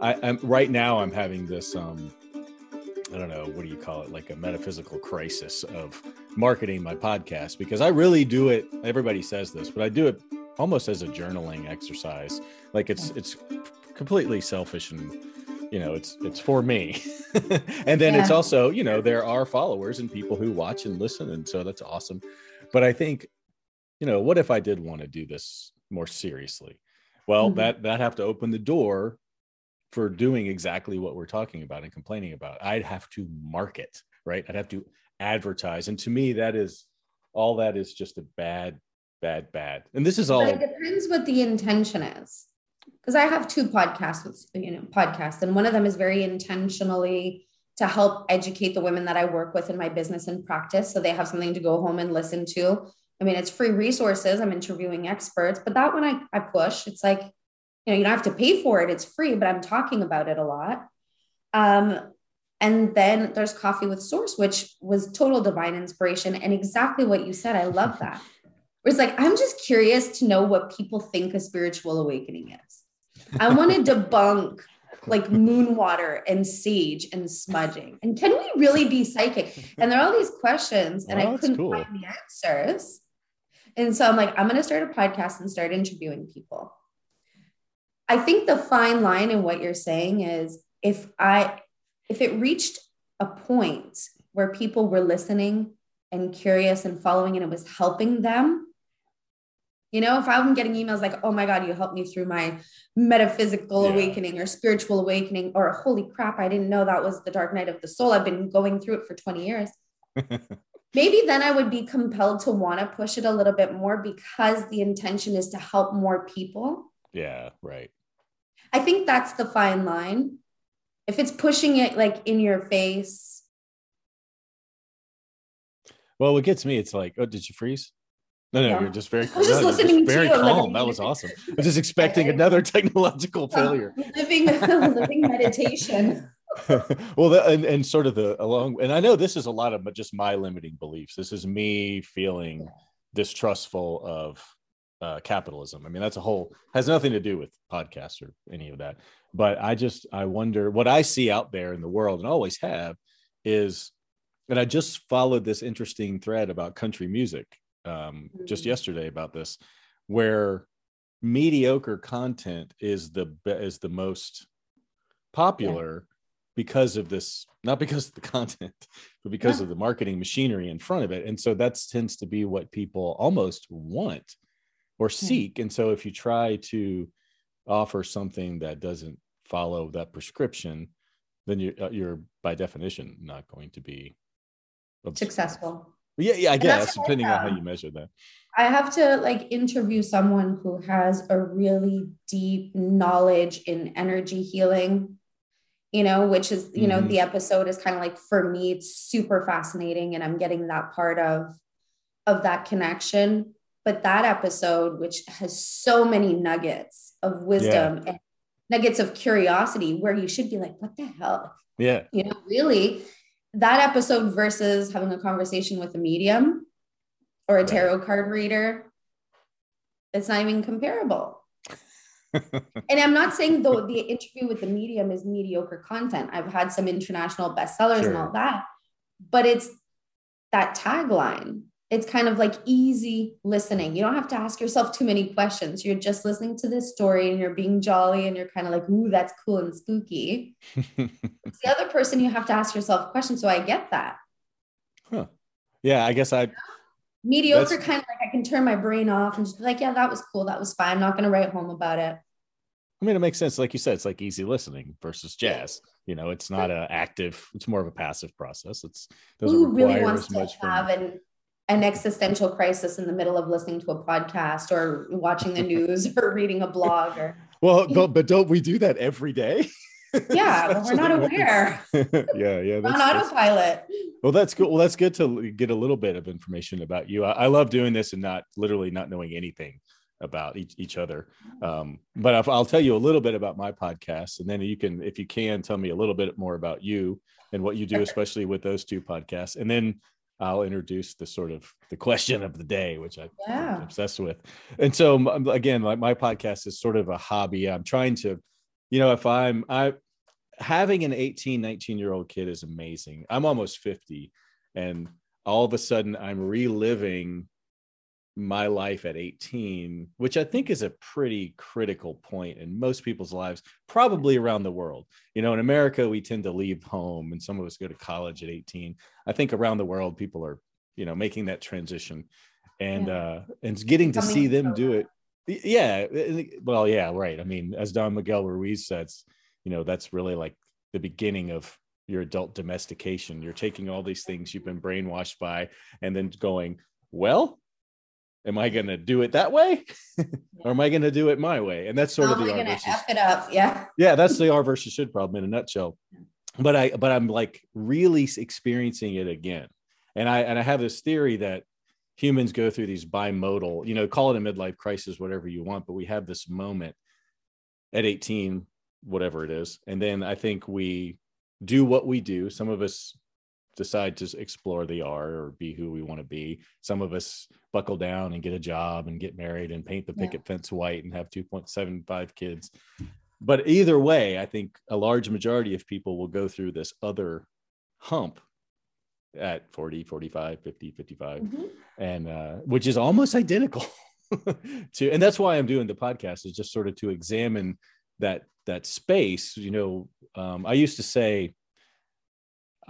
I, I'm right now. I'm having this. Um, I don't know what do you call it, like a metaphysical crisis of marketing my podcast because I really do it. Everybody says this, but I do it almost as a journaling exercise. Like it's it's completely selfish and you know it's it's for me and then yeah. it's also you know there are followers and people who watch and listen and so that's awesome but i think you know what if i did want to do this more seriously well mm-hmm. that that have to open the door for doing exactly what we're talking about and complaining about i'd have to market right i'd have to advertise and to me that is all that is just a bad bad bad and this is all but it depends what the intention is because I have two podcasts with you know podcasts, and one of them is very intentionally to help educate the women that I work with in my business and practice, so they have something to go home and listen to. I mean, it's free resources. I'm interviewing experts, but that one I, I push. It's like, you know, you don't have to pay for it. It's free, but I'm talking about it a lot. Um, and then there's Coffee with Source, which was total divine inspiration and exactly what you said. I love that. Where it's like, I'm just curious to know what people think a spiritual awakening is. I want to debunk like moon water and sage and smudging. And can we really be psychic? And there are all these questions, and well, I couldn't cool. find the answers. And so I'm like, I'm going to start a podcast and start interviewing people. I think the fine line in what you're saying is if I, if it reached a point where people were listening and curious and following and it was helping them, you know, if I'm getting emails like, oh my God, you helped me through my metaphysical yeah. awakening or spiritual awakening, or holy crap, I didn't know that was the dark night of the soul. I've been going through it for 20 years. Maybe then I would be compelled to want to push it a little bit more because the intention is to help more people. Yeah, right. I think that's the fine line. If it's pushing it like in your face. Well, what gets me, it's like, oh, did you freeze? No, no, yeah. you're just very, I was just no, listening just very to calm. That was awesome. I was just expecting another technological failure. living, living meditation. well, and, and sort of the along, and I know this is a lot of just my limiting beliefs. This is me feeling distrustful of uh, capitalism. I mean, that's a whole has nothing to do with podcasts or any of that. But I just I wonder what I see out there in the world, and always have, is, and I just followed this interesting thread about country music um, just mm. yesterday about this, where mediocre content is the is the most popular yeah. because of this, not because of the content, but because yeah. of the marketing machinery in front of it. And so that tends to be what people almost want or seek. Yeah. And so if you try to offer something that doesn't follow that prescription, then you're, uh, you're by definition not going to be successful. Yeah, yeah, I guess depending on how you measure that. I have to like interview someone who has a really deep knowledge in energy healing, you know, which is, you mm-hmm. know, the episode is kind of like for me, it's super fascinating and I'm getting that part of of that connection. But that episode, which has so many nuggets of wisdom yeah. and nuggets of curiosity, where you should be like, what the hell? Yeah. You know, really that episode versus having a conversation with a medium or a tarot right. card reader, it's not even comparable. and I'm not saying though the interview with the medium is mediocre content. I've had some international bestsellers sure. and all that, but it's that tagline it's kind of like easy listening. You don't have to ask yourself too many questions. You're just listening to this story and you're being jolly and you're kind of like, ooh, that's cool and spooky. it's the other person you have to ask yourself questions. So I get that. Huh. Yeah, I guess I mediocre kind of like I can turn my brain off and just be like, yeah, that was cool. That was fine. I'm not gonna write home about it. I mean, it makes sense. Like you said, it's like easy listening versus jazz. You know, it's not an active, it's more of a passive process. It's doesn't Who really wants to have an an existential crisis in the middle of listening to a podcast or watching the news or reading a blog or well but but don't we do that every day? Yeah but we're not aware. yeah yeah on autopilot. Well that's good well that's good to get a little bit of information about you. I, I love doing this and not literally not knowing anything about each, each other. Um, but I'll, I'll tell you a little bit about my podcast and then you can if you can tell me a little bit more about you and what you do especially with those two podcasts. And then I'll introduce the sort of the question of the day, which I, yeah. I'm obsessed with. And so again, like my podcast is sort of a hobby. I'm trying to you know, if I'm I having an 18, 19 year old kid is amazing. I'm almost 50 and all of a sudden I'm reliving my life at 18, which I think is a pretty critical point in most people's lives, probably around the world. You know, in America, we tend to leave home and some of us go to college at 18. I think around the world, people are, you know, making that transition and, yeah. uh, and getting to see them do it. Yeah. Well, yeah, right. I mean, as Don Miguel Ruiz says, you know, that's really like the beginning of your adult domestication. You're taking all these things you've been brainwashed by and then going, well, am I going to do it that way, or am I going to do it my way? And that's sort How of the R versus F it up, yeah, yeah. That's the R versus should problem in a nutshell. But I, but I'm like really experiencing it again, and I and I have this theory that humans go through these bimodal, you know, call it a midlife crisis, whatever you want, but we have this moment at 18, whatever it is, and then I think we do what we do. Some of us decide to explore the art or be who we want to be. Some of us buckle down and get a job and get married and paint the picket yeah. fence white and have 2.75 kids. But either way, I think a large majority of people will go through this other hump at 40, 45, 50, 55, mm-hmm. and uh, which is almost identical to, and that's why I'm doing the podcast is just sort of to examine that that space. You know, um, I used to say,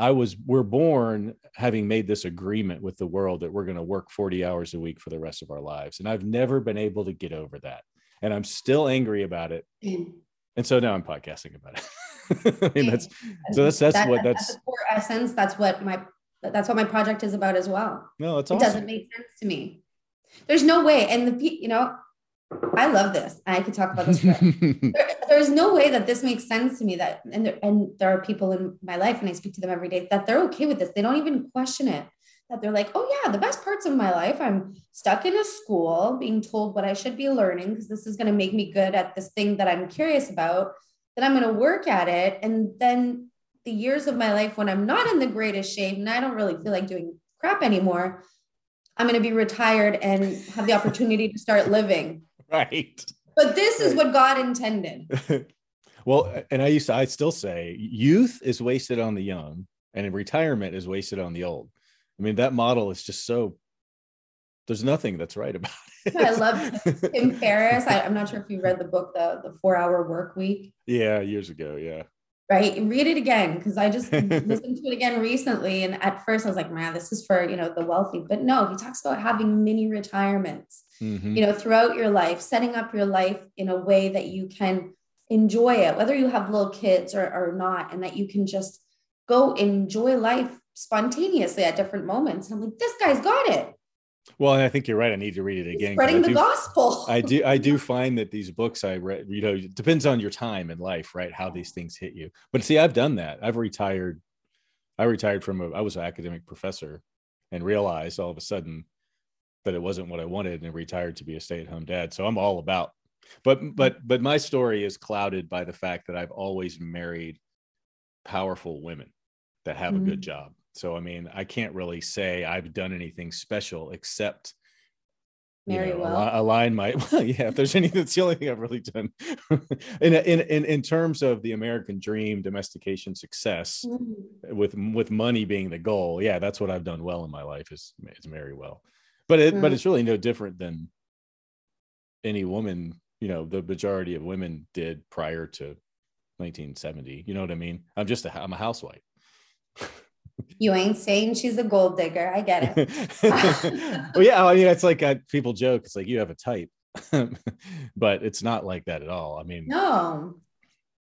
I was we're born having made this agreement with the world that we're going to work 40 hours a week for the rest of our lives. And I've never been able to get over that. And I'm still angry about it. Mm. And so now I'm podcasting about it. I mean that's so that's that's that, what that's, that's core essence. That's what my that's what my project is about as well. No, it's it doesn't make sense to me. There's no way. And the you know, I love this. I could talk about this. there, there's no way that this makes sense to me. That and there, and there are people in my life, and I speak to them every day that they're okay with this. They don't even question it. That they're like, oh yeah, the best parts of my life. I'm stuck in a school, being told what I should be learning because this is going to make me good at this thing that I'm curious about. That I'm going to work at it, and then the years of my life when I'm not in the greatest shape and I don't really feel like doing crap anymore, I'm going to be retired and have the opportunity to start living right. But this is what God intended. well, and I used to, I still say youth is wasted on the young and retirement is wasted on the old. I mean, that model is just so, there's nothing that's right about it. I love Tim Ferriss. I, am not sure if you read the book, the, the four hour work week. Yeah, years ago. Yeah right read it again because i just listened to it again recently and at first i was like man this is for you know the wealthy but no he talks about having mini retirements mm-hmm. you know throughout your life setting up your life in a way that you can enjoy it whether you have little kids or, or not and that you can just go enjoy life spontaneously at different moments i'm like this guy's got it well, and I think you're right. I need to read it again. Spreading the gospel. I do. I do find that these books I read, you know, it depends on your time in life, right? How these things hit you. But see, I've done that. I've retired. I retired from a. I was an academic professor, and realized all of a sudden that it wasn't what I wanted, and retired to be a stay-at-home dad. So I'm all about. But but but my story is clouded by the fact that I've always married powerful women that have mm-hmm. a good mm. job so, I mean, I can't really say I've done anything special except Very know, well. align my well, yeah. If there's anything, that's the only thing I've really done. in, in in in terms of the American dream, domestication success, mm-hmm. with with money being the goal, yeah, that's what I've done well in my life is is marry well. But it mm-hmm. but mm. it's really no different than any woman. You know, the majority of women did prior to 1970. You know what I mean? I'm just a I'm a housewife. You ain't saying she's a gold digger. I get it. well, yeah, I mean, it's like uh, people joke. It's like you have a type, but it's not like that at all. I mean, no,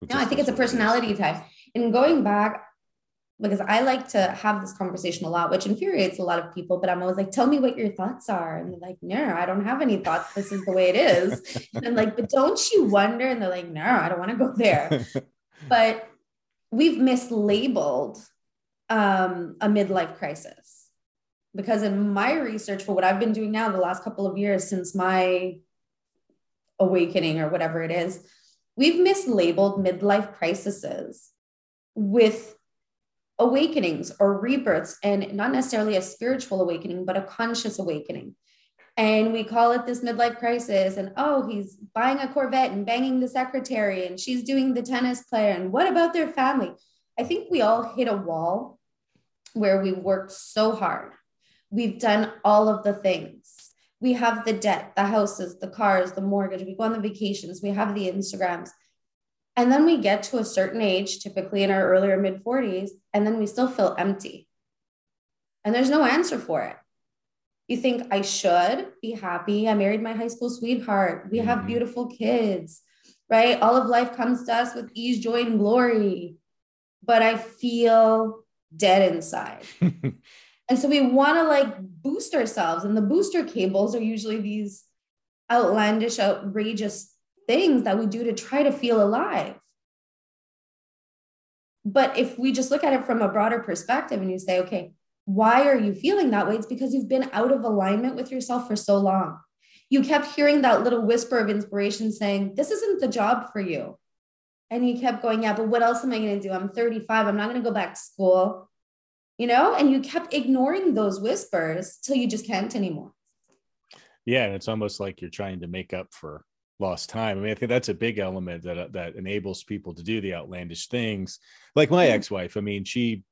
no, I think it's a personality type. And going back, because I like to have this conversation a lot, which infuriates a lot of people, but I'm always like, tell me what your thoughts are. And they're like, no, I don't have any thoughts. This is the way it is. and I'm like, but don't you wonder? And they're like, no, I don't want to go there. but we've mislabeled um, a midlife crisis. Because in my research for what I've been doing now the last couple of years since my awakening or whatever it is, we've mislabeled midlife crises with awakenings or rebirths and not necessarily a spiritual awakening, but a conscious awakening. and we call it this midlife crisis and oh he's buying a corvette and banging the secretary and she's doing the tennis player and what about their family? I think we all hit a wall where we worked so hard. We've done all of the things. We have the debt the houses the cars the mortgage. We go on the vacations. We have the instagrams and then we get to a certain age typically in our earlier mid 40s and then we still feel empty and there's no answer for it you think I should be happy. I married my high school sweetheart. We have mm-hmm. beautiful kids, right? All of life comes to us with ease, joy, and glory. But I feel dead inside. and so we want to like boost ourselves. And the booster cables are usually these outlandish, outrageous things that we do to try to feel alive. But if we just look at it from a broader perspective and you say, okay, why are you feeling that way? It's because you've been out of alignment with yourself for so long. You kept hearing that little whisper of inspiration saying, This isn't the job for you. And you kept going, Yeah, but what else am I going to do? I'm 35. I'm not going to go back to school. You know, and you kept ignoring those whispers till you just can't anymore. Yeah. And it's almost like you're trying to make up for lost time. I mean, I think that's a big element that that enables people to do the outlandish things. Like my mm-hmm. ex-wife, I mean, she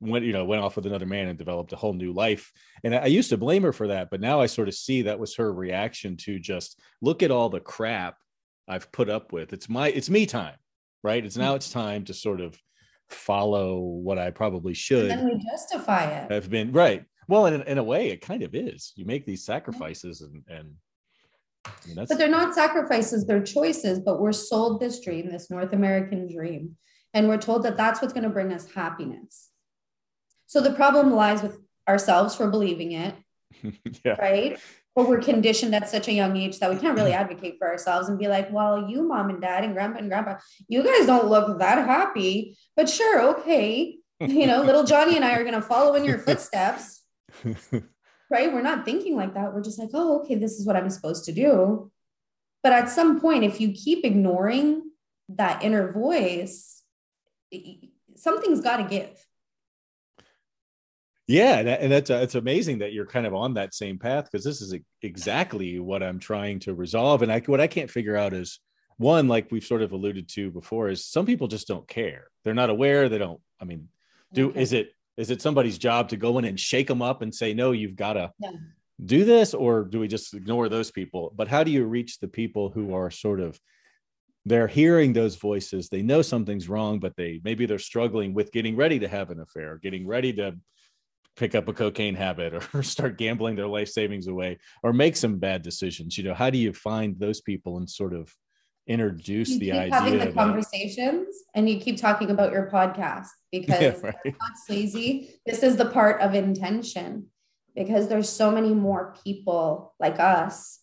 went you know went off with another man and developed a whole new life. And I, used to blame her for that but now i sort of see that was her reaction to just look at all the crap i've put up with. It's my it's me time right? It's now it's time to sort of follow what i probably should and then we justify it. I've been right. Well in, in a way it kind of is. You make these sacrifices and and I mean, but they're not sacrifices they're choices but we're sold this dream this north american dream and we're told that that's what's going to bring us happiness so the problem lies with ourselves for believing it. yeah. Right. But we're conditioned at such a young age that we can't really advocate for ourselves and be like, well, you, mom and dad, and grandpa and grandpa, you guys don't look that happy. But sure, okay. You know, little Johnny and I are going to follow in your footsteps. right. We're not thinking like that. We're just like, oh, okay, this is what I'm supposed to do. But at some point, if you keep ignoring that inner voice, something's got to give yeah and, that's uh, it's amazing that you're kind of on that same path because this is exactly what i'm trying to resolve and i what i can't figure out is one like we've sort of alluded to before is some people just don't care they're not aware they don't i mean do okay. is it is it somebody's job to go in and shake them up and say no you've got to yeah. do this or do we just ignore those people but how do you reach the people who are sort of they're hearing those voices they know something's wrong but they maybe they're struggling with getting ready to have an affair getting ready to pick up a cocaine habit or start gambling their life savings away or make some bad decisions you know how do you find those people and sort of introduce the idea having the conversations and you keep talking about your podcast because yeah, right. not sleazy. This is the part of intention because there's so many more people like us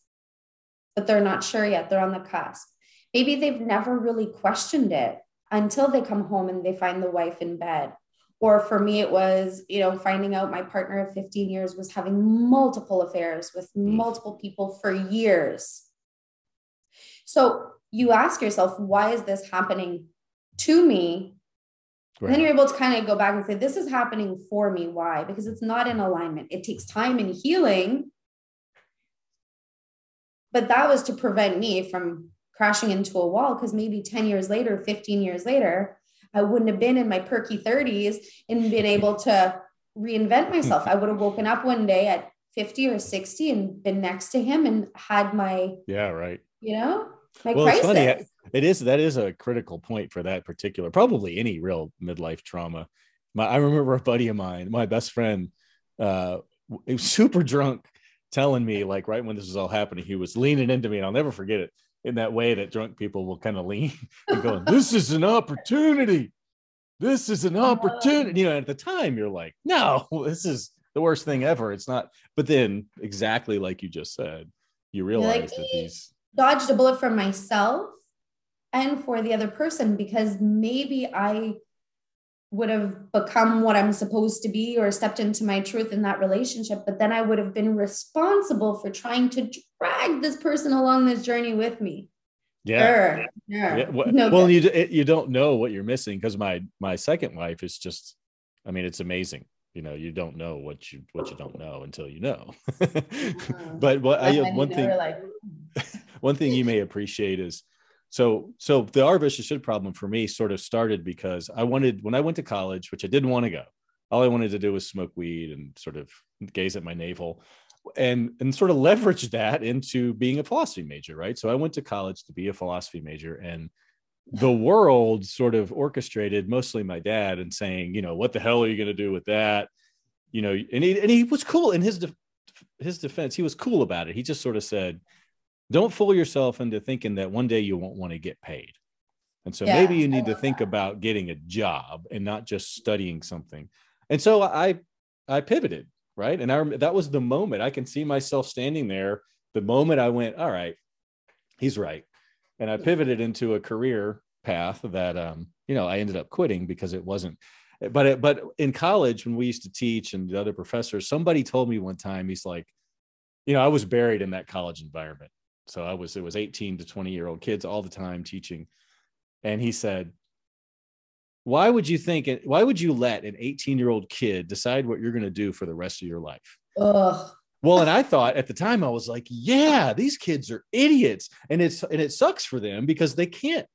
but they're not sure yet. They're on the cusp. Maybe they've never really questioned it until they come home and they find the wife in bed. Or for me it was you know finding out my partner of 15 years was having multiple affairs with mm. multiple people for years. So you ask yourself why is this happening to me? Right. then you're able to kind of go back and say this is happening for me. Why? Because it's not in alignment. It takes time and healing. But that was to prevent me from crashing into a wall because maybe 10 years later 15 years later I wouldn't have been in my perky 30s and been able to reinvent myself. I would have woken up one day at 50 or 60 and been next to him and had my yeah right. You know my well, crisis. It's funny. It is that is a critical point for that particular, probably any real midlife trauma. My, I remember a buddy of mine, my best friend, uh, he was super drunk, telling me like right when this was all happening, he was leaning into me, and I'll never forget it in that way that drunk people will kind of lean and go, "This is an opportunity. This is an opportunity." You know, at the time you're like, "No, this is the worst thing ever." It's not. But then, exactly like you just said, you realize like, that these dodged a bullet for myself and for the other person because maybe I would have become what I'm supposed to be or stepped into my truth in that relationship. But then I would have been responsible for trying to drag this person along this journey with me. Yeah. Sure. yeah. yeah. Well, no, you you don't know what you're missing because my my second wife is just, I mean, it's amazing. you know you don't know what you what you don't know until you know uh-huh. but what I, one thing like... one thing you may appreciate is so so the should problem for me sort of started because i wanted when i went to college which i didn't want to go all i wanted to do was smoke weed and sort of gaze at my navel and and sort of leverage that into being a philosophy major right so i went to college to be a philosophy major and the world sort of orchestrated mostly my dad and saying, you know, what the hell are you going to do with that? You know, and he, and he was cool in his, de- his defense. He was cool about it. He just sort of said, don't fool yourself into thinking that one day you won't want to get paid. And so yeah, maybe you need to think that. about getting a job and not just studying something. And so I, I pivoted, right. And I, that was the moment I can see myself standing there. The moment I went, all right, he's right and I pivoted into a career path that um, you know I ended up quitting because it wasn't. But it, but in college when we used to teach and the other professors, somebody told me one time he's like, you know, I was buried in that college environment. So I was it was 18 to 20 year old kids all the time teaching, and he said, why would you think why would you let an 18 year old kid decide what you're going to do for the rest of your life Ugh. Well, and I thought at the time I was like, yeah, these kids are idiots, and it's and it sucks for them because they can't.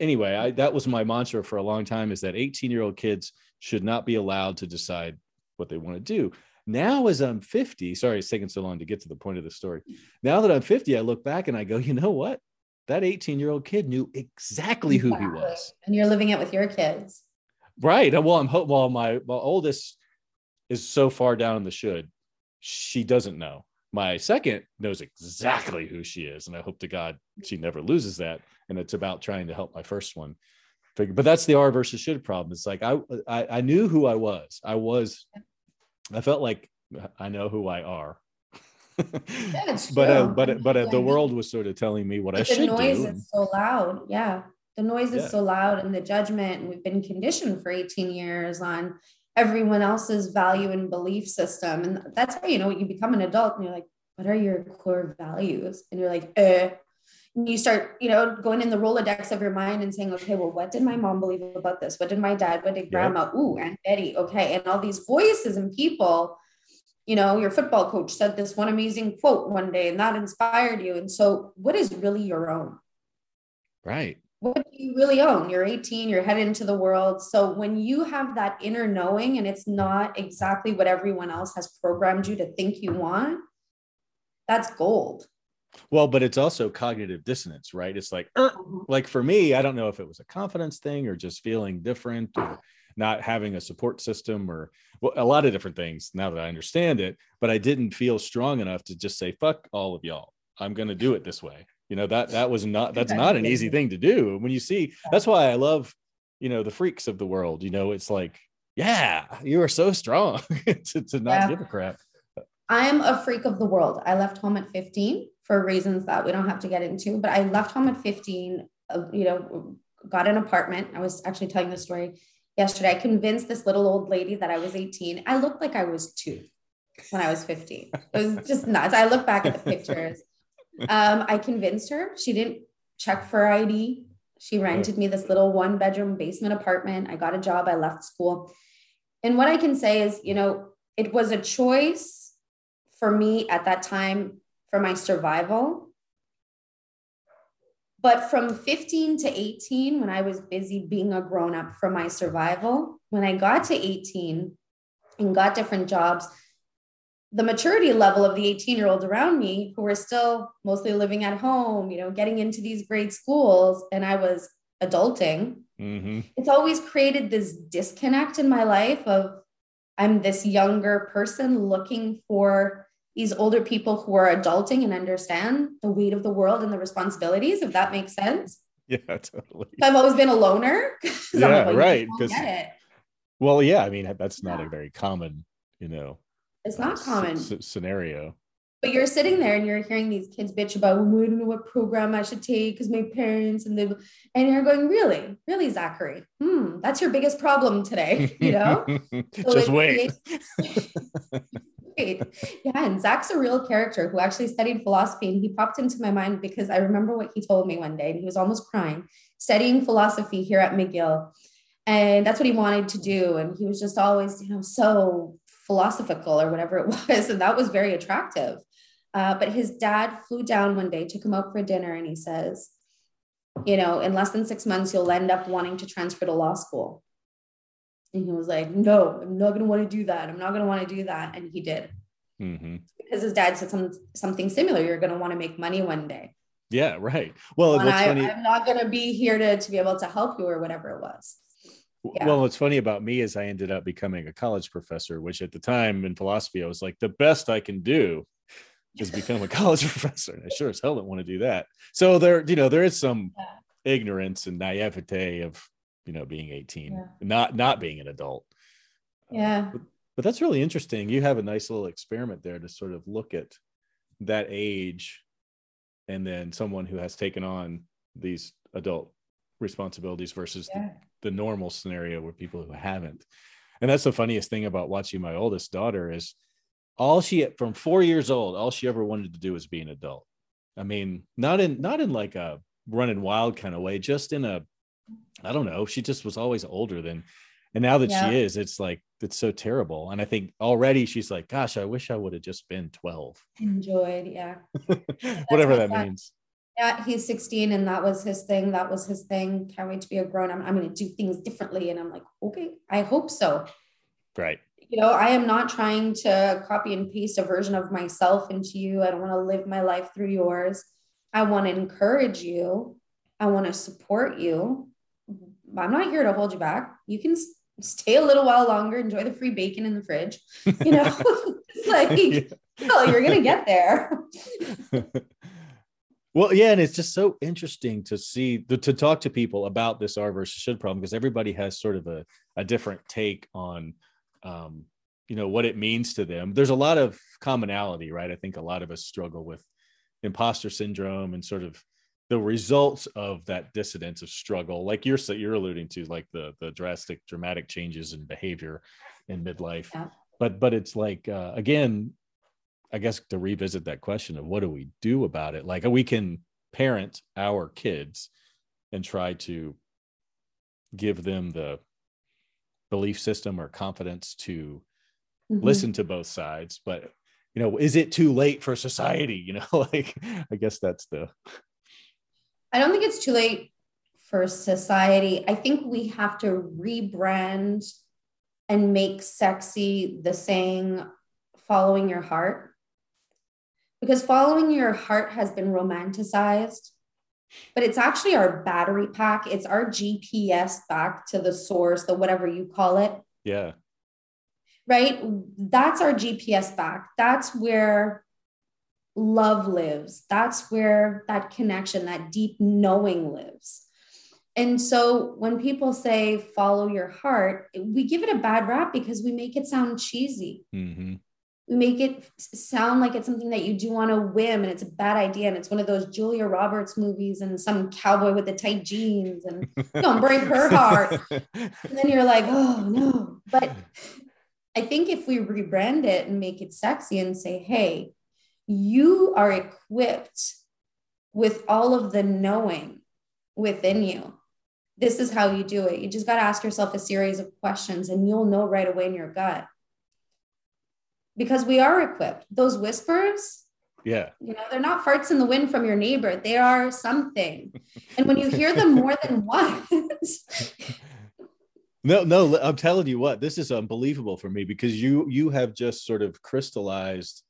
Anyway, I, that was my mantra for a long time: is that 18 year old kids should not be allowed to decide what they want to do. Now, as I'm 50, sorry, it's taking so long to get to the point of the story. Now that I'm 50, I look back and I go, you know what? That 18 year old kid knew exactly who exactly. he was. And you're living it with your kids. Right. Uh, well, I'm well, my, my oldest is so far down in the should she doesn't know. My second knows exactly who she is, and I hope to God she never loses that. And it's about trying to help my first one figure. But that's the R versus should problem. It's like I, I I knew who I was. I was. I felt like I know who I are. but uh, but but uh, the world was sort of telling me what but I should do. The noise is so loud. Yeah, the noise is yeah. so loud, and the judgment. And we've been conditioned for 18 years on everyone else's value and belief system. And that's why, you know, you become an adult and you're like, what are your core values? And you're like, eh. You start, you know, going in the Rolodex of your mind and saying, okay, well, what did my mom believe about this? What did my dad? What did grandma? Yep. Ooh, Aunt Betty. Okay. And all these voices and people, you know, your football coach said this one amazing quote one day and that inspired you. And so, what is really your own? Right what do you really own? You're 18, you're headed into the world. So when you have that inner knowing and it's not exactly what everyone else has programmed you to think you want, that's gold. Well, but it's also cognitive dissonance, right? It's like, er, like for me, I don't know if it was a confidence thing or just feeling different or not having a support system or well, a lot of different things now that I understand it, but I didn't feel strong enough to just say, fuck all of y'all. I'm going to do it this way. You know that that was not that's not an easy thing to do. When you see that's why i love you know the freaks of the world you know? It's like yeah you are so strong to, to not yeah. give a crap. I'm a freak of the world. I left home at 15 for reasons that we don't have to get into but i left home at 15 uh, you know got an apartment i was actually telling the story yesterday i convinced this little old lady that i was 18 i looked like i was two when i was 15 it was just nuts i look back at the pictures um, I convinced her. She didn't check for ID. She rented me this little one bedroom basement apartment. I got a job. I left school. And what I can say is, you know, it was a choice for me at that time for my survival. But from 15 to 18, when I was busy being a grown up for my survival, when I got to 18 and got different jobs, the maturity level of the 18 year olds around me who were still mostly living at home, you know, getting into these great schools, and I was adulting. Mm-hmm. It's always created this disconnect in my life of I'm this younger person looking for these older people who are adulting and understand the weight of the world and the responsibilities, if that makes sense. Yeah, totally. I've always been a loner. yeah, like, right. Because well, yeah, I mean that's not yeah. a very common, you know, it's not common c- scenario. But you're sitting there and you're hearing these kids bitch about, well, I don't know what program I should take because my parents and they and you're going, really, really, Zachary, hmm, that's your biggest problem today, you know? So Just wait. Wait. Yeah, and Zach's a real character who actually studied philosophy, and he popped into my mind because I remember what he told me one day, and he was almost crying, studying philosophy here at McGill and that's what he wanted to do and he was just always you know so philosophical or whatever it was. And that was very attractive. Uh, but his dad flew down one day, took him out for dinner, and he says, you know, in less than six months, you'll end up wanting to transfer to law school. And he was like, no, I'm not going to want to do that. I'm not going to want to do that. And he did. Mm-hmm. Because his dad said some, something similar. You're going to want to make money one day. Yeah, right. Well, I, am not going to be here to, to be able to help you or whatever it was. Yeah. Well, what's funny about me is I ended up becoming a college professor, which at the time in philosophy, I was like, the best I can do is become a college professor. And I sure as hell don't want to do that. So there, you know, there is some yeah. ignorance and naivete of, you know, being 18, yeah. not not being an adult. Yeah. Uh, but, but that's really interesting. You have a nice little experiment there to sort of look at that age and then someone who has taken on these adult responsibilities versus yeah. the, the normal scenario where people who haven't. And that's the funniest thing about watching my oldest daughter is all she from four years old, all she ever wanted to do was be an adult. I mean, not in not in like a running wild kind of way, just in a I don't know. She just was always older than and now that yeah. she is, it's like it's so terrible. And I think already she's like, gosh, I wish I would have just been 12. Enjoyed, yeah. Whatever that means. Yeah, he's 16 and that was his thing. That was his thing. Can't wait to be a grown up. I'm, I'm going to do things differently. And I'm like, okay, I hope so. Right you know, I am not trying to copy and paste a version of myself into you. I don't want to live my life through yours. I want to encourage you. I want to support you. I'm not here to hold you back. You can stay a little while longer, enjoy the free bacon in the fridge. You know, it's like, oh, you're going to get there. well, yeah. And it's just so interesting to see, to, to talk to people about this R versus should problem because everybody has sort of a, a different take on um, you know what it means to them there's a lot of commonality right i think a lot of us struggle with imposter syndrome and sort of the results of that dissidence of struggle like you're you're alluding to like the the drastic dramatic changes in behavior in midlife yeah. but but it's like uh, again i guess to revisit that question of what do we do about it like we can parent our kids and try to give them the belief system or confidence to mm-hmm. listen to both sides but you know is it too late for society you know like i guess that's the i don't think it's too late for society i think we have to rebrand and make sexy the saying following your heart because following your heart has been romanticized but it's actually our battery pack. It's our GPS back to the source, the whatever you call it. Yeah. Right. That's our GPS back. That's where love lives. That's where that connection, that deep knowing lives. And so when people say follow your heart, we give it a bad rap because we make it sound cheesy. Mm-hmm we make it sound like it's something that you do on a whim and it's a bad idea and it's one of those Julia Roberts movies and some cowboy with the tight jeans and don't break her heart. And then you're like, oh no. But I think if we rebrand it and make it sexy and say, hey, you are equipped with all of the knowing within you. This is how you do it. You just got to ask yourself a series of questions and you'll know right away in your gut because we are equipped. Those whispers, yeah, you know, they're not farts in the wind from your neighbor. They are something. and when you hear them more than once, no, no, I'm telling you what, this is unbelievable for me because you you have just sort of crystallized.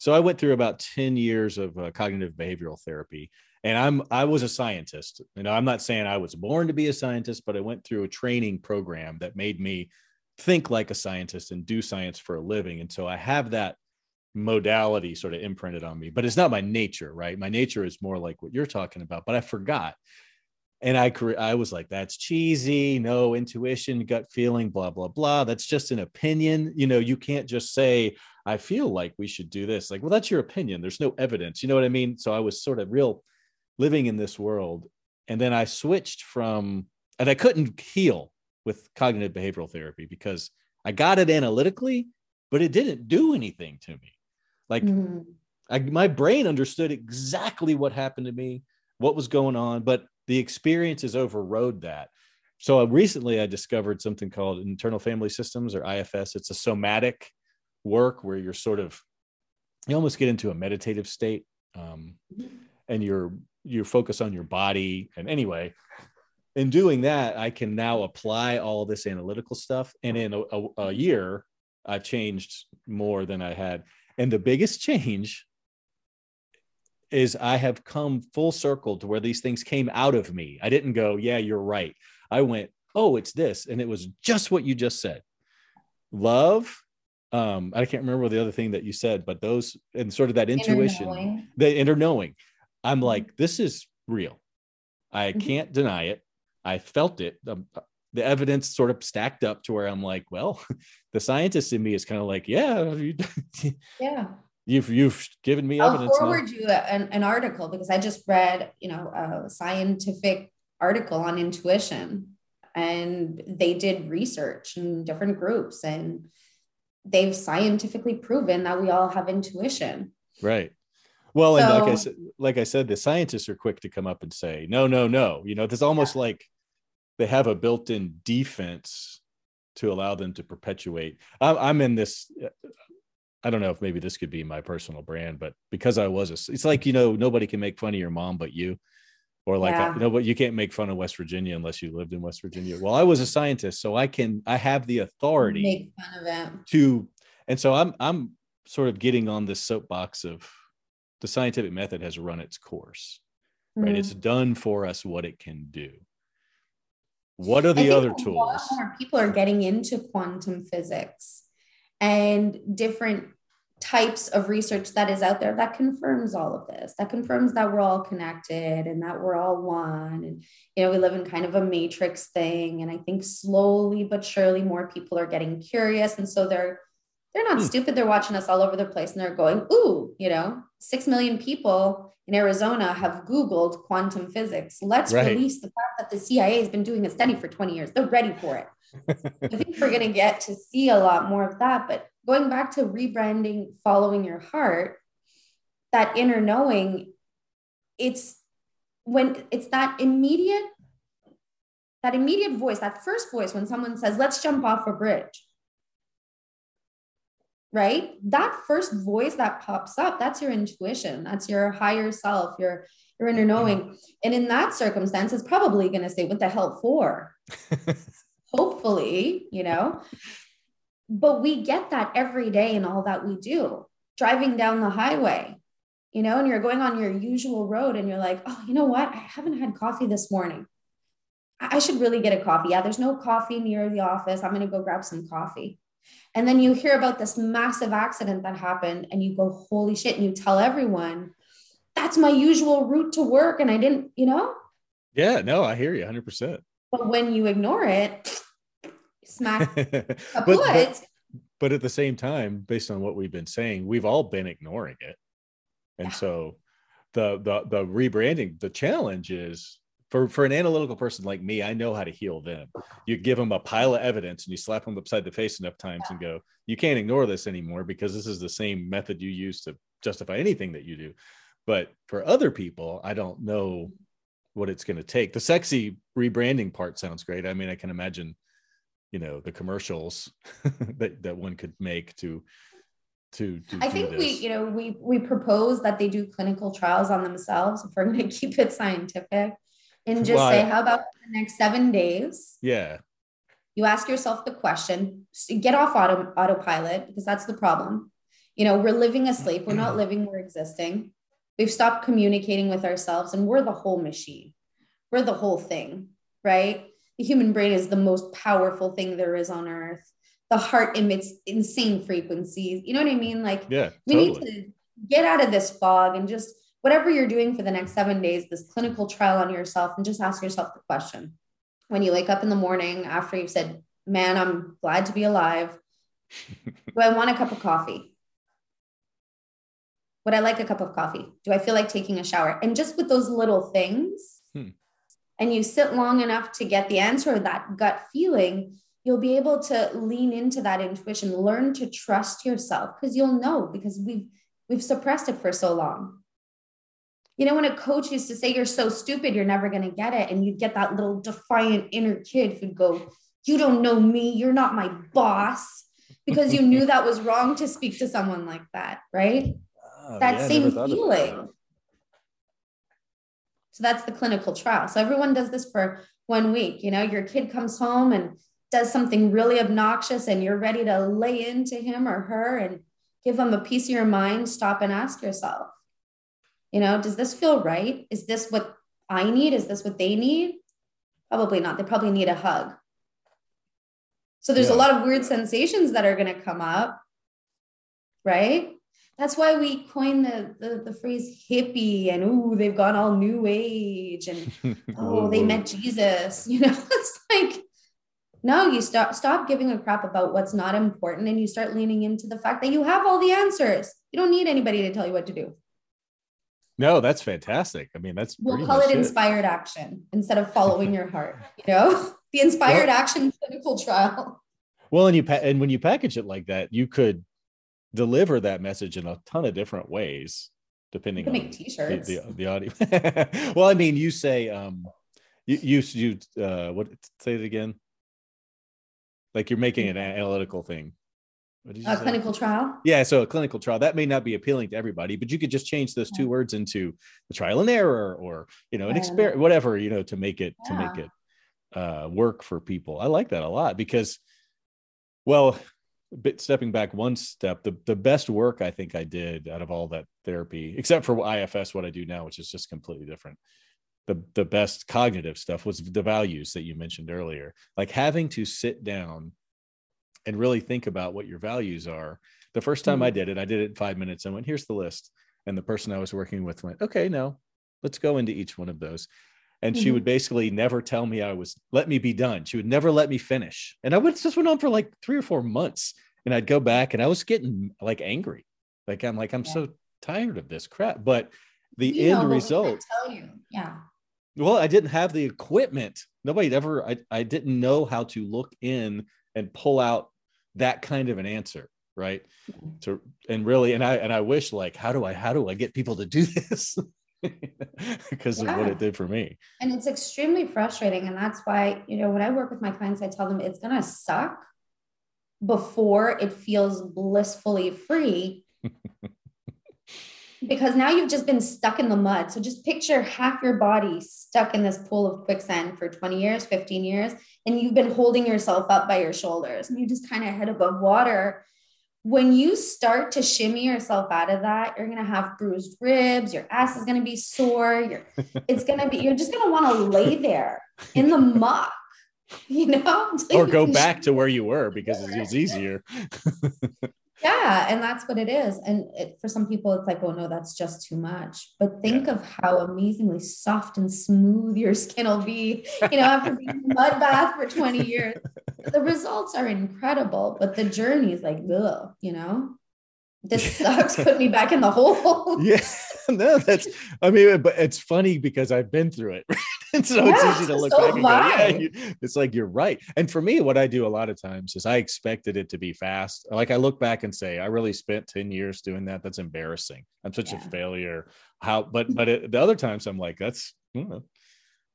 So I went through about 10 years of uh, cognitive behavioral therapy and I'm I was a scientist. You know, I'm not saying I was born to be a scientist, but I went through a training program that made me think like a scientist and do science for a living. And so I have that modality sort of imprinted on me, but it's not my nature, right? My nature is more like what you're talking about, but I forgot. And I, I was like, that's cheesy, no intuition, gut feeling, blah, blah, blah. That's just an opinion. You know, you can't just say, I feel like we should do this. Like, well, that's your opinion. There's no evidence. You know what I mean? So I was sort of real living in this world. And then I switched from, and I couldn't heal with cognitive behavioral therapy because I got it analytically, but it didn't do anything to me. Like mm-hmm. I, my brain understood exactly what happened to me, what was going on, but the experiences overrode that. So uh, recently I discovered something called internal family systems or IFS. It's a somatic work where you're sort of you almost get into a meditative state um, and you're you focus on your body. And anyway in doing that i can now apply all this analytical stuff. And in a, a, a year i've changed more than i had. And the biggest change is i have come full circle to where these things came out of me. I didn't go yeah you're right. I went oh it's this. And it was just what you just said. Love um i can't remember the other thing that you said but those and sort of that intuition inner the inner knowing i'm mm-hmm. like this is real i mm-hmm. can't deny it i felt it the, the evidence sort of stacked up to where i'm like well the scientist in me is kind of like yeah yeah you've you've given me I'll evidence forward now. you an, an article because i just read you know a scientific article on intuition and they did research in different groups and they've scientifically proven that we all have intuition. Right. Well, so, and like I said, like I said, the scientists are quick to come up and say, no, no, no. You know, there's almost yeah. like they have a built-in defense to allow them to perpetuate. I'm, I'm in this. I don't know if maybe this could be my personal brand, but because I was a, it's like you know nobody can make fun of your mom but you or like uh, yeah. you know but you can't make fun of west virginia unless you lived in west virginia. Well i was a scientist so i can i have the authority make fun of it. to and so i'm i'm sort of getting on this soapbox of the scientific method has run its course right? It's mm-hmm. done for us what it can do. What are the other tools? more people are getting into quantum physics and different types of research that is out there that confirms all of this that confirms that we're all connected and that we're all one and you know we live in kind of a matrix thing. And i think slowly but surely more people are getting curious. And so they're they're not hmm. stupid. They're watching us all over the place and they're going ooh you know 6 million people in arizona have googled quantum physics. Let's right. release the fact that the cia has been doing a study for 20 years. They're ready for it. I think we're going to get to see a lot more of that but going back to rebranding, following your heart, that inner knowing, it's when it's that immediate, that immediate voice, that first voice when someone says, let's jump off a bridge. Right? That first voice that pops up, that's your intuition. That's your higher self, your your inner mm-hmm. knowing. And in that circumstance, it's probably going to say, what the hell for? Hopefully, you know, but we get that every day in all that we do driving down the highway you know and you're going on your usual road and you're like oh you know what? I haven't had coffee this morning. I should really get a coffee. Yeah there's no coffee near the office. I'm going to go grab some coffee. And then you hear about this massive accident that happened and you go holy shit and you tell everyone that's my usual route to work and i didn't you know? Yeah no i hear you 100% but when you ignore it smack but, but, but at the same time, based on what we've been saying, we've all been ignoring it. And yeah. so the the the rebranding, the challenge is for for an analytical person like me, I know how to heal them. You give them a pile of evidence and you slap them upside the face enough times yeah. and go, you can't ignore this anymore because this is the same method you use to justify anything that you do. But for other people, I don't know what it's going to take. The sexy rebranding part sounds great. I mean, I can imagine you know the commercials that that one could make to to, to I think we you know we we propose that they do clinical trials on themselves if we're going to keep it scientific and just well, say how about the next 7 days? Yeah. You ask yourself the question. Get off auto autopilot because that's the problem. You know we're living asleep we're not living we're existing. We've stopped communicating with ourselves and we're the whole machine. We're the whole thing right the human brain is the most powerful thing there is on earth. The heart emits insane frequencies. You know what I mean? Like, yeah, we totally. need to get out of this fog and just whatever you're doing for the next seven days, this clinical trial on yourself, and just ask yourself the question when you wake up in the morning after you've said, Man, I'm glad to be alive. Do I want a cup of coffee? Would I like a cup of coffee? Do I feel like taking a shower? And just with those little things, hmm and you sit long enough to get the answer that gut feeling you'll be able to lean into that intuition learn to trust yourself because you'll know because we've we've suppressed it for so long you know when a coach used to say you're so stupid you're never going to get it and you'd get that little defiant inner kid who'd go you don't know me you're not my boss because you knew that was wrong to speak to someone like that, right? Oh, that yeah, same feeling. So that's the clinical trial. So everyone does this for one week. You know, your kid comes home and does something really obnoxious, and you're ready to lay into him or her and give them a piece of your mind. Stop and ask yourself, you know, does this feel right? Is this what I need? Is this what they need? Probably not. They probably need a hug. So there's yeah. a lot of weird sensations that are going to come up, right? That's why we coined the, the, the phrase hippie and ooh, they've gone all new age and oh, they met Jesus. You know, it's like, no, you stop stop giving a crap about what's not important and you start leaning into the fact that you have all the answers. You don't need anybody to tell you what to do. No, that's fantastic. I mean, that's we'll call it inspired it. action instead of following your heart. You know, the inspired well, action clinical trial. Well, and you pa- and when you package it like that, you could deliver that message in a ton of different ways, depending on make t-shirts. The, the, the audio. well, I mean, you say um, you you you uh, what say it again? Like you're making an analytical thing a clinical trial yeah so a clinical trial that may not be appealing to everybody but you could just change those two yeah. words into the trial and error or you know an experiment whatever you know to make it yeah. to make it uh, work for people i like that a lot because well bit stepping back one step the, the best work i think i did out of all that therapy except for IFS what i do now which is just completely different the, the best cognitive stuff was the values that you mentioned earlier like having to sit down and really think about what your values are. The first time mm-hmm. I did it, I did it in five minutes and went, here's the list. And the person I was working with went, okay, no, let's go into each one of those. And mm-hmm. she would mm-hmm. basically never tell me I was, let me be done. She would never let me finish. And I would just went on for like three or four months. And I'd go back and I was getting like angry. Like, I'm like, I'm yeah. so tired of this crap. But the you end know, result. Tell you. Yeah. Well, I didn't have the equipment. Nobody ever, I, I didn't know how to look in and pull out that kind of an answer right to and really and i and i wish like how do i how do i get people to do this because yeah. of what it did for me and it's extremely frustrating and that's why you know when i work with my clients i tell them it's going to suck before it feels blissfully free because now you've just been stuck in the mud. So just picture half your body stuck in this pool of quicksand for 20 years, 15 years, and you've been holding yourself up by your shoulders and you just kind of head above water. When you start to shimmy yourself out of that, you're gonna have bruised ribs, your ass is gonna be sore, you're it's gonna be, you're just gonna want to lay there in the muck you know? Or go back to where you were because it was easier. Yeah and that's what it is. And it, for some people it's like oh no that's just too much. But think yeah. of how amazingly soft and smooth your skin will be you know after being mud bath for 20 years the results are incredible but the journey is like ugh, you know this sucks put me back in the hole yeah no that's i mean but it's funny because i've been through it and so yeah, it's easy to look so back and go, yeah, you, it's like you're right. And for me, what I do a lot of times is I expected it to be fast. Like I look back and say, I really spent 10 years doing that. That's embarrassing. I'm such yeah. a failure. How, but, but it, the other times I'm like, that's,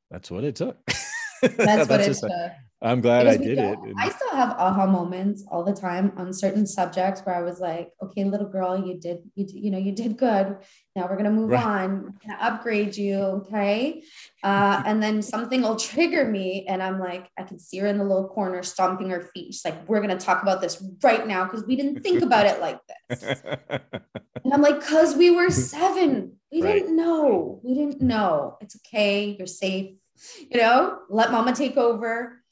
that's what it took. That's, that's what it took. I'm glad I did it. I still have aha moments all the time on certain subjects where I was like, okay, little girl, you did, you, you know, you did good. Now we're going to move right. on, gonna upgrade you. Okay. Uh, and then something will trigger me. And I'm like, I can see her in the little corner stomping her feet. She's like, we're going to talk about this right now because we didn't think about it like this. and I'm like, because we were seven. We right. didn't know. We didn't know. It's okay. You're safe. You know, let mama take over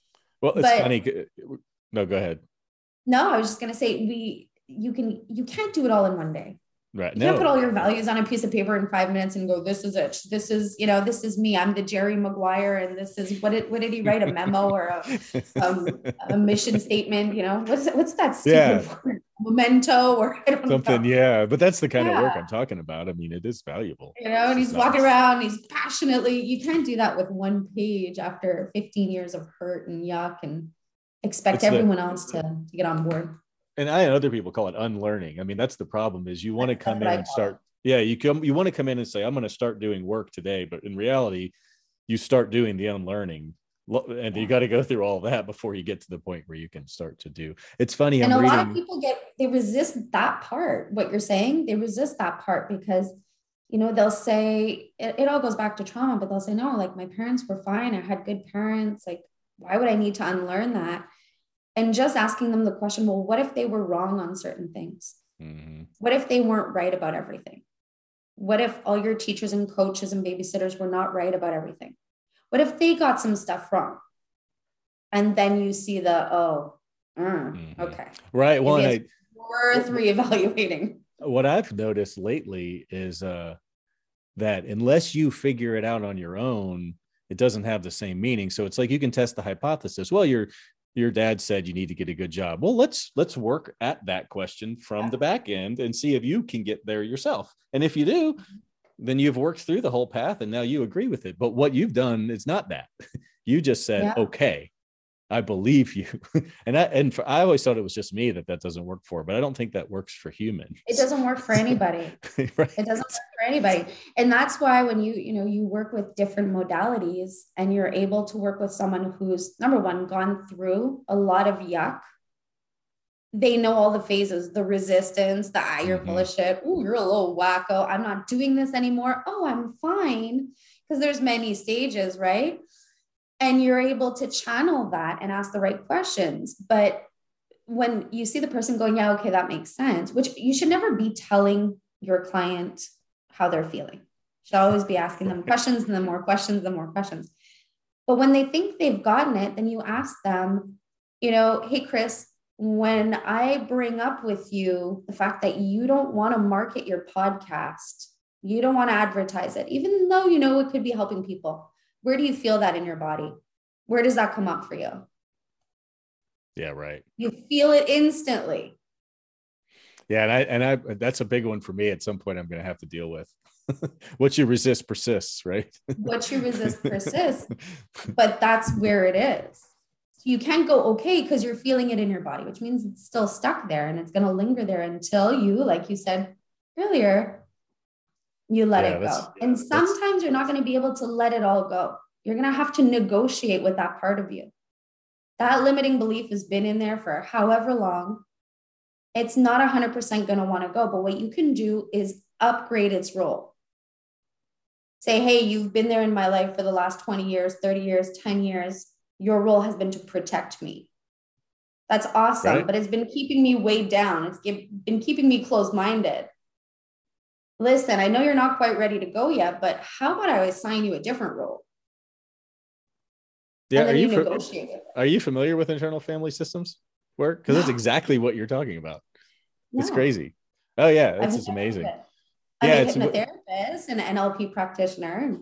well, it's but, funny. No, go ahead. No, I was just gonna say we you can you can't do it all in one day. Right. You no. can't put all your values on a piece of paper in five minutes and go, this is it. This is, you know, this is me. I'm the Jerry Maguire. And this is what did what did he write? A memo or a, um, a mission statement? You know, what's what's that yeah. Memento or something. Know. Yeah. But that's the kind yeah. of work I'm talking about. I mean, it is valuable. You know, and he's walking around, he's passionately, you can't do that with one page after 15 years of hurt and yuck and expect it's everyone the, else to, to get on board and I and other people call it unlearning. I mean, that's the problem is you want to come in and start. Yeah, you come you want to come in and say, I'm going to start doing work today, but in reality, you start doing the unlearning and you got to go through all that before you get to the point where you can start to do it's funny and I'm a reading, lot of people get they resist that part what you're saying they resist that part because you know they'll say it, it all goes back to trauma but they'll say no like my parents were fine i had good parents like why would i need to unlearn that? And just asking them the question well what if they were wrong on certain things? Mm-hmm. what if they weren't right about everything? What if all your teachers and coaches and babysitters were not right about everything what if they got some stuff wrong? And then you see the, oh, mm, mm-hmm. okay. Right. Well, I, worth reevaluating. What I've noticed lately is uh, that unless you figure it out on your own, it doesn't have the same meaning. So it's like you can test the hypothesis. Well, your your dad said you need to get a good job. Well, let's let's work at that question from yeah. the back end and see if you can get there yourself. And if you do, then you've worked through the whole path and now you agree with it. But what you've done is not that. you just said, yeah. okay, I believe you. and I, and for, I always thought it was just me that that doesn't work for, but I don't think that works for humans. It doesn't work for anybody. right. It doesn't work for anybody. And that's why when you, you know, you work with different modalities and you're able to work with someone who's number one, gone through a lot of yuck they know all the phases the resistance the ah you're mm-hmm. full of shit oh you're a little wacko. I'm not doing this anymore. Oh i'm fine. Because there's many stages right? And you're able to channel that and ask the right questions. But when you see the person going yeah okay that makes sense which you should never be telling your client how they're feeling. You should always be asking them questions and the more questions the more questions. But when they think they've gotten it then you ask them you know hey chris when I bring up with you the fact that you don't want to market your podcast, you don't want to advertise it, even though you know it could be helping people, where do you feel that in your body? Where does that come up for you? Yeah, right. You feel it instantly. Yeah, and I and I that's a big one for me. At some point, I'm going to have to deal with. what you resist persists, right? what you resist persists, but that's where it is you can't go okay because you're feeling it in your body, which means it's still stuck there and it's going to linger there until you, like you said earlier, you let yeah, it go. And sometimes you're not going to be able to let it all go. You're going to have to negotiate with that part of you. That limiting belief has been in there for however long. It's not 100% going to want to go, but what you can do is upgrade its role. Say, hey, you've been there in my life for the last 20 years, 30 years, 10 years your role has been to protect me. That's awesome, right. but it's been keeping me weighed down. It's been keeping me closed minded. Listen, I know you're not quite ready to go yet, but how about I assign you a different role? Yeah, are you, you are you familiar with internal family systems work? Because no. that's exactly what you're talking about. No. It's crazy. Oh yeah, that's just amazing. I'm yeah, a hypnotherapist and an NLP practitioner.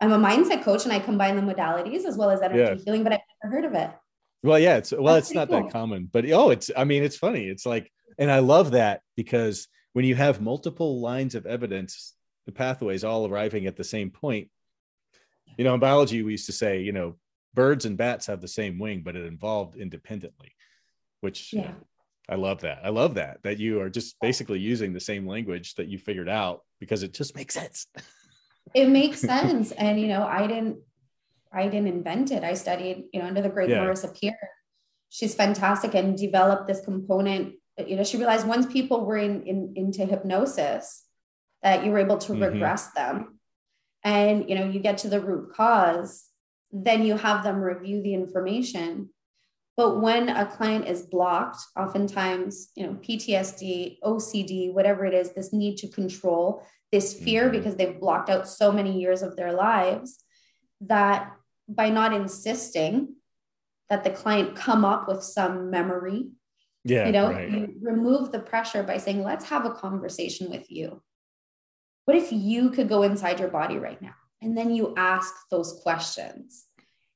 I'm a mindset coach and I combine the modalities as well as energy healing, but I've never heard of it. Well, yeah, it's well, That's it's not cool. that common, but oh, it's I mean, it's funny. It's like, and I love that because when you have multiple lines of evidence, the pathways all arriving at the same point. You know, in biology, we used to say, you know, birds and bats have the same wing, but it evolved independently, which yeah. I love that. I love that that you are just basically using the same language that you figured out because it just makes sense. it makes sense. And you know, I didn't I didn't invent it. I studied, you know, under the great yeah. Marissa Peer. She's fantastic and developed this component. You know, she realized once people were in, in into hypnosis, that you were able to mm-hmm. regress them. And you know, you get to the root cause, then you have them review the information. But when a client is blocked, oftentimes, you know, PTSD, OCD, whatever it is, this need to control, this fear mm-hmm. because they've blocked out so many years of their lives that by not insisting that the client come up with some memory yeah you know right. you remove the pressure by saying let's have a conversation with you what if you could go inside your body right now and then you ask those questions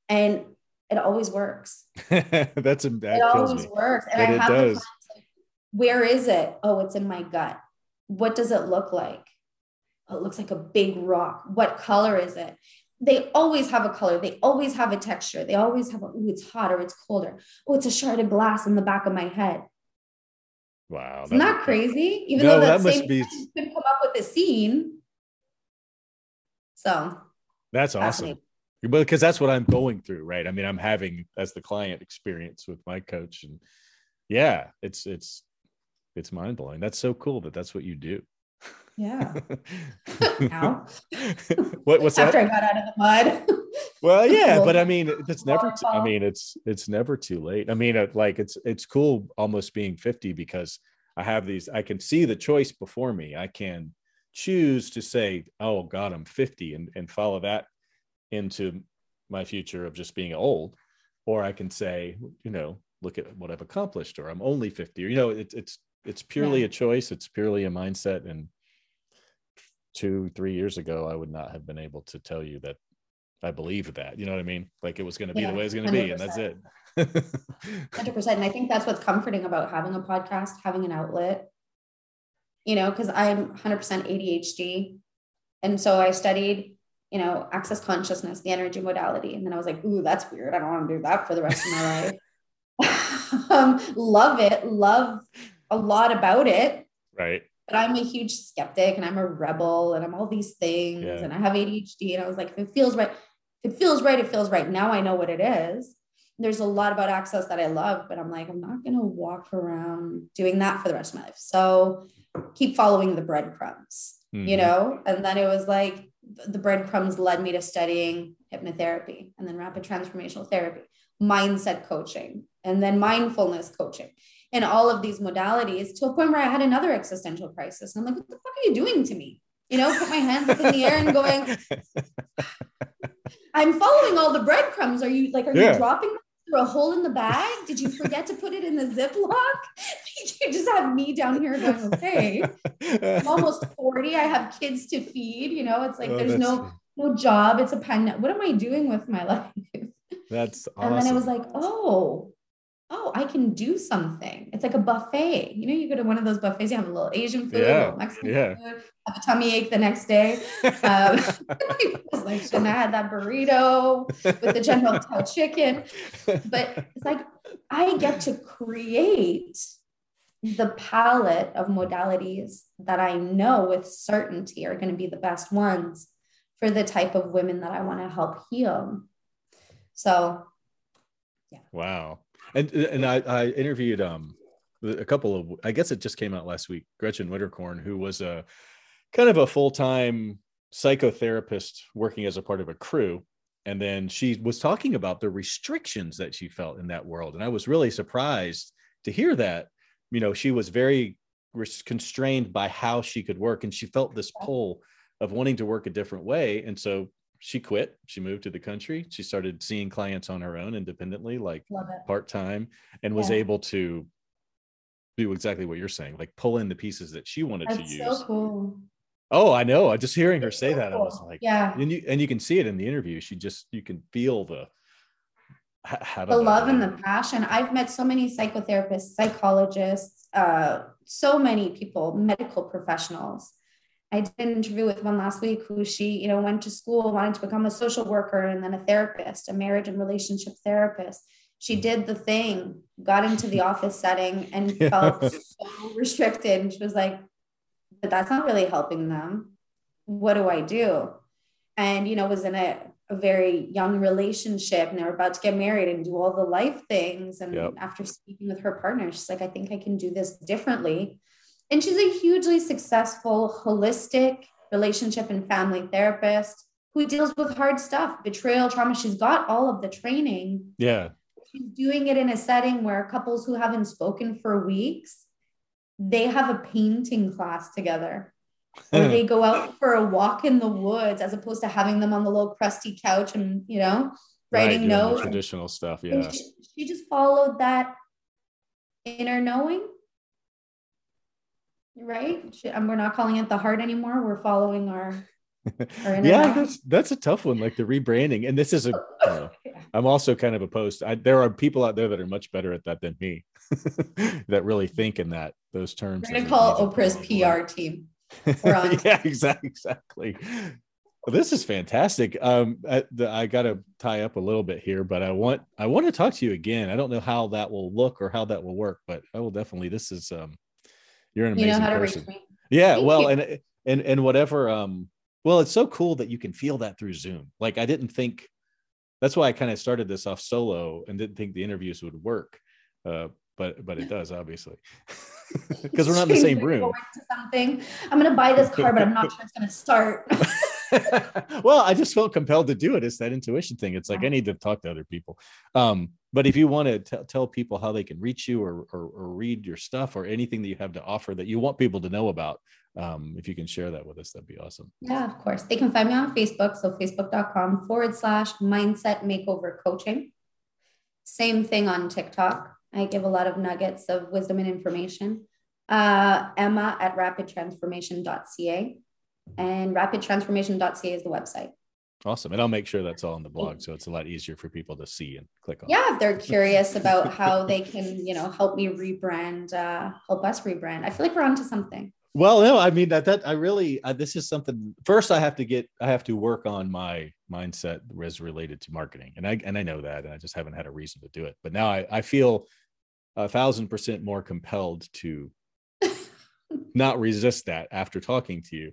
and it always works that's a that it always me. works and i have does. Like, where is it oh it's in my gut what does it look like oh, it looks like a big rock. What color is it? They always have a color. They always have a texture. They always have a, ooh, it's hot or it's colder. Oh, it's a shard of glass in the back of my head. Wow. Isn't that, crazy? Even no, though that, that same be... could come up with a scene. So that's awesome. Because that's what I'm going through, right? I mean, I'm having as the client experience with my coach, and yeah, it's it's it's mind blowing. That's so cool that that's what you do. Yeah. what, what's After that? I got out of the mud. Well, yeah, but I mean, it's never. T- I mean, it's it's never too late. I mean, uh, like it's it's cool almost being fifty because I have these. I can see the choice before me. I can choose to say, "Oh God, I'm 50," and and follow that into my future of just being old, or I can say, you know, look at what I've accomplished, or I'm only 50. Or you know, it's it's it's purely Yeah. a choice. It's purely a mindset. And two, three years ago, I would not have been able to tell you that I believe that. You know what I mean? Like it was going to be Yeah, the way it's going to be, and that's it. 100% and i think that's what's comforting about having a podcast having an outlet you know because i'm 100% adhd and so i studied you know access consciousness the energy modality and then i was like ooh that's weird i don't want to do that for the rest of my life um, love it love a lot about it right. but i'm a huge skeptic and i'm a rebel and i'm all these things Yeah. and i have adhd and i was like if it feels right if it feels right it feels right now i know what it is there's a lot about access that I love, but I'm like, I'm not going to walk around doing that for the rest of my life. So keep following the breadcrumbs, you Mhm. know? And then it was like the breadcrumbs led me to studying hypnotherapy and then rapid transformational therapy, mindset coaching, and then mindfulness coaching, and all of these modalities to a point where I had another existential crisis. And I'm like, what the fuck are you doing to me? You know, put my hands up in the air and going, I'm following all the breadcrumbs. Are you like, are Yeah. you dropping them through a hole in the bag? Did you forget to put it in the Ziploc? you just have me down here going, okay, I'm almost 40. I have kids to feed. You know, it's like Oh, there's no no job. It's a pandemic. What am I doing with my life? That's awesome. And then it was like, oh, oh, I can do something. It's like a buffet. You know, you go to one of those buffets, you have a little Asian food, Yeah, Mexican yeah. food, a tummy ache the next day. Um, I was like, shouldn't I had that burrito with the General Tao chicken? But it's like, I get to create the palette of modalities that I know with certainty are going to be the best ones for the type of women that I want to help heal. So, yeah. Wow. And and I, I interviewed um a couple of I guess it just came out last week, Gretchen Witterkorn, who was a kind of a full-time psychotherapist working as a part of a crew. And then she was talking about the restrictions that she felt in that world. And I was really surprised to hear that. You know, she was very constrained by how she could work, and she felt this pull of wanting to work a different way. And so she quit. She moved to the country. She started seeing clients on her own independently, like part time, and was able to do exactly what you're saying, like pull in the pieces that she wanted to use. so cool. Oh, I know. I just hearing her say that, I was like, yeah, and you and you can see it in the interview. She just you can feel the the love and the passion. I've met so many psychotherapists, psychologists, uh, so many people, medical professionals. I did an interview with one last week who she, you know, went to school, wanted to become a social worker and then a therapist, a marriage and relationship therapist. She did the thing, got into the office setting and Yeah. felt so restricted. And she was like, but that's not really helping them. What do I do? And, you know, was in a, a very young relationship and they were about to get married and do all the life things. And Yep. after speaking with her partner, she's like, I think I can do this differently. And she's a hugely successful, holistic relationship and family therapist who deals with hard stuff, betrayal, trauma. She's got all of the training. Yeah. She's doing it in a setting where couples who haven't spoken for weeks, they mm-hmm. have a painting class together or they go out for a walk in the woods as opposed to having them on the little crusty couch and you know writing the notes traditional stuff. Yeah. she, she just followed that inner knowing right She, and we're not calling it the heart anymore we're following our, yeah, that's that's a tough one, like the rebranding. And this is a you know. I'm also kind of opposed. I, there are people out there that are much better at that than me, that really think in that those terms. we're gonna call oprah's pr team yeah, exactly, exactly. Well, this is fantastic. Um, I, the, I got to tie up a little bit here, but I want I want to talk to you again. I don't know how that will look or how that will work, but I will definitely. This is um, you're an you amazing know how to person. Yeah, Thank well, you. and and and whatever. Um, well, it's so cool that you can feel that through Zoom. Like I didn't think that's why I kind of started this off solo and didn't think the interviews would work. Uh, but but it does obviously because we're not in the same room. Something. I'm gonna buy this car, but I'm not sure it's gonna start. well, I just felt compelled to do it. It's that intuition thing. It's like I need to talk to other people. Um, but if you want to t- tell people how they can reach you or, or, or read your stuff or anything that you have to offer that you want people to know about, um, if you can share that with us, that'd be awesome. Yeah, of course. They can find me on Facebook. So facebook.com forward slash mindset makeover coaching. Same thing on TikTok. I give a lot of nuggets of wisdom and information. Uh, Emma at rapidtransformation.ca and rapidtransformation.ca is the website. Awesome. And I'll make sure that's all on the blog. So it's a lot easier for people to see and click on. Yeah. If they're curious about how they can, you know, help me rebrand, uh, help us rebrand. I feel like we're onto something. Well, no, I mean that, that I really, uh, this is something first I have to get, I have to work on my mindset as related to marketing. And I, and I know that, and I just haven't had a reason to do it, but now I, I feel a thousand percent more compelled to not resist that after talking to you.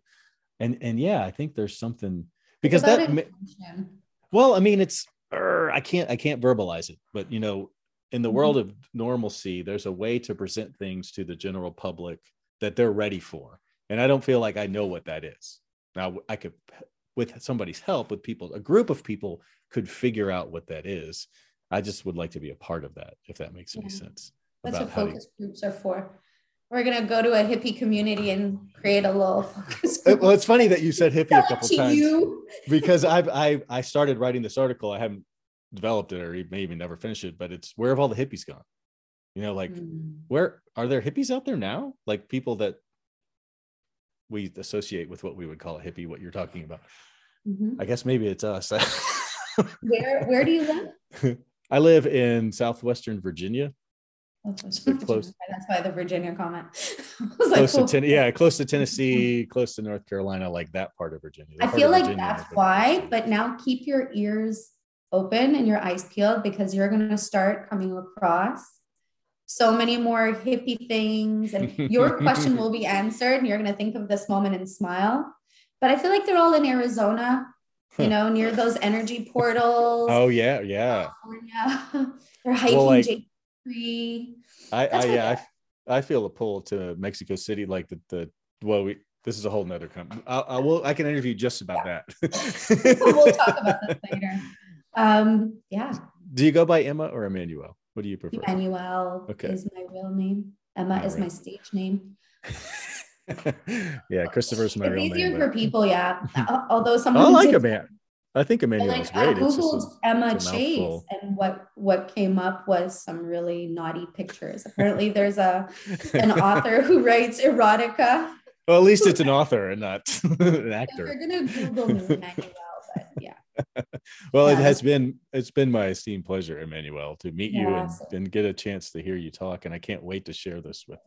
And and yeah, I think there's something because that intention. well, I mean it's I can't I can't verbalize it, but you know, in the mm-hmm. world of normalcy, there's a way to present things to the general public that they're ready for. And I don't feel like I know what that is. Now I could with somebody's help, with people, a group of people could figure out what that is. I just would like to be a part of that, if that makes yeah. any sense. That's what focus to... groups are for. We're gonna go to a hippie community and create a little focus group. Well, it's funny that you said hippie a couple times you. because I've I I started writing this article. I haven't developed it or maybe never finished it, but it's where have all the hippies gone? You know, like mm. where are there hippies out there now? Like people that we associate with what we would call a hippie, what you're talking about. Mm-hmm. I guess maybe it's us. where where do you live? I live in southwestern Virginia. That's close. That's why the Virginia comment. close like, to ten, yeah, close to Tennessee, close to North Carolina, like that part of Virginia. I feel like Virginia, that's why. But now keep your ears open and your eyes peeled because you're going to start coming across so many more hippie things, and your question will be answered, and you're going to think of this moment and smile. But I feel like they're all in Arizona, you know, near those energy portals. Oh yeah, yeah. California. they're hiking well, like, I, I yeah, I, I feel a pull to Mexico City, like the the well, we this is a whole nother company. I, I will I can interview just about yeah. that. we'll talk about this later. Um, yeah. Do you go by Emma or Emmanuelle? What do you prefer? Emmanuelle okay. is my real name. Emma All is right. my stage name. yeah, Christopher's my it's real name. Easier for people, yeah. Although sometimes I like a man. I think Emmanuelle like, is great. I googled a, Emma Chase, and what what came up was some really naughty pictures. Apparently, there's a an author who writes erotica. Well, at least it's an author and not an actor. If you're gonna Google me, Emmanuelle, but yeah. well, yeah. it has been it's been my esteemed pleasure, Emmanuelle, to meet yeah, you and, and get a chance to hear you talk, and I can't wait to share this with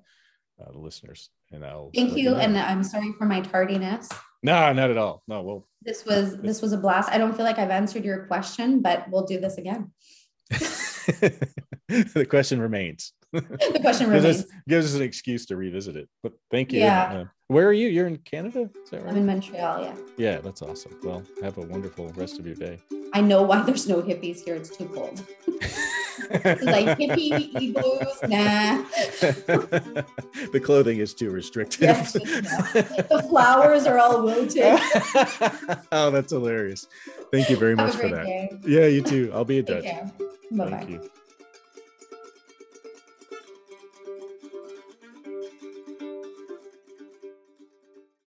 uh, the listeners. And I'll thank you, and I'm sorry for my tardiness. No, not at all. No, well, this was this was a blast. I don't feel like I've answered your question, but we'll do this again. the question remains. The question remains. gives, us, gives us an excuse to revisit it. But thank you. Yeah. Uh, where are you? You're in Canada? Right? I'm in Montreal. Yeah. Yeah, that's awesome. Well, have a wonderful rest of your day. I know why there's no hippies here. It's too cold. like hippie igloos, nah. the clothing is too restrictive. Yes, the flowers are all wilted. oh, that's hilarious. Thank you very much for that. Day. Yeah, you too. I'll be in touch. Bye bye.